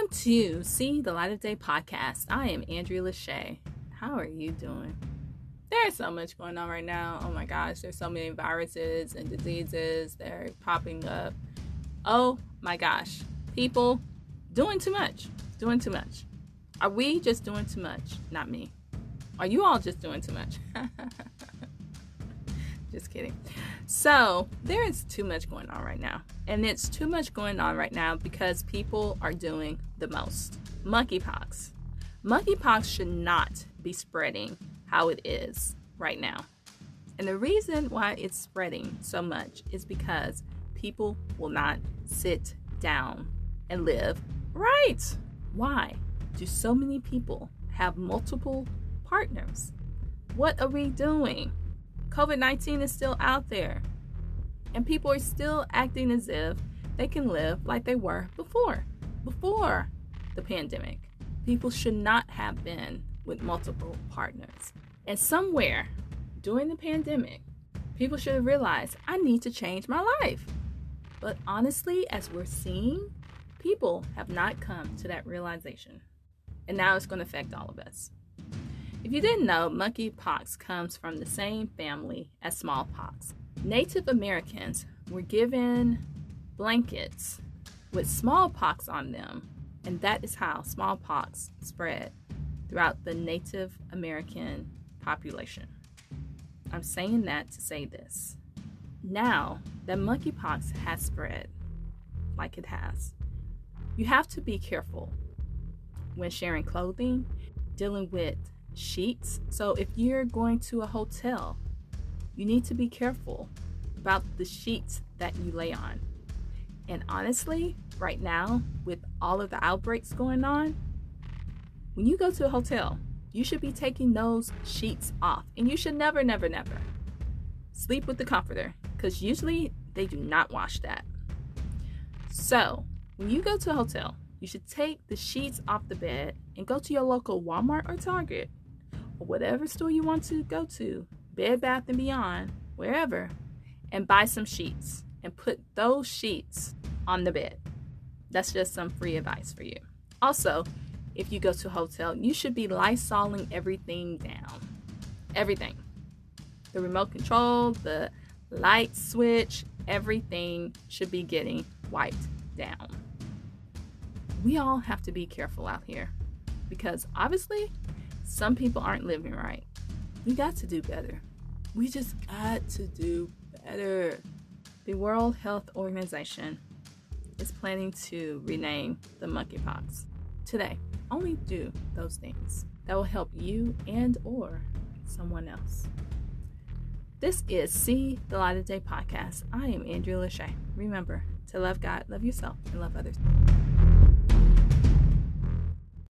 Welcome to See the Light of Day podcast. I am Andrea Lachey. How are you doing? There's so much going on right now. Oh my gosh, there's so many viruses and diseases that are popping up. Oh my gosh, people doing too much, doing too much. Are we just doing too much? Not me. Are you all just doing too much? just kidding. So, there is too much going on right now. And it's too much going on right now because people are doing the most. Monkeypox. Monkeypox should not be spreading how it is right now. And the reason why it's spreading so much is because people will not sit down and live right. Why do so many people have multiple partners? What are we doing? COVID 19 is still out there, and people are still acting as if they can live like they were before, before the pandemic. People should not have been with multiple partners. And somewhere during the pandemic, people should have realized I need to change my life. But honestly, as we're seeing, people have not come to that realization. And now it's going to affect all of us. If you didn't know, monkeypox comes from the same family as smallpox. Native Americans were given blankets with smallpox on them, and that is how smallpox spread throughout the Native American population. I'm saying that to say this. Now that monkeypox has spread, like it has, you have to be careful when sharing clothing, dealing with sheets. So if you're going to a hotel, you need to be careful about the sheets that you lay on. And honestly, right now, with all of the outbreaks going on, when you go to a hotel, you should be taking those sheets off. And you should never, never, never sleep with the comforter because usually they do not wash that. So, when you go to a hotel, you should take the sheets off the bed and go to your local Walmart or Target whatever store you want to go to, Bed Bath and Beyond, wherever, and buy some sheets and put those sheets on the bed. That's just some free advice for you. Also, if you go to a hotel, you should be lysoling everything down. Everything. The remote control, the light switch, everything should be getting wiped down. We all have to be careful out here because obviously some people aren't living right. We got to do better. We just got to do better. The World Health Organization is planning to rename the monkeypox today. Only do those things that will help you and or someone else. This is See the Light of Day podcast. I am Andrea Lachey. Remember to love God, love yourself, and love others.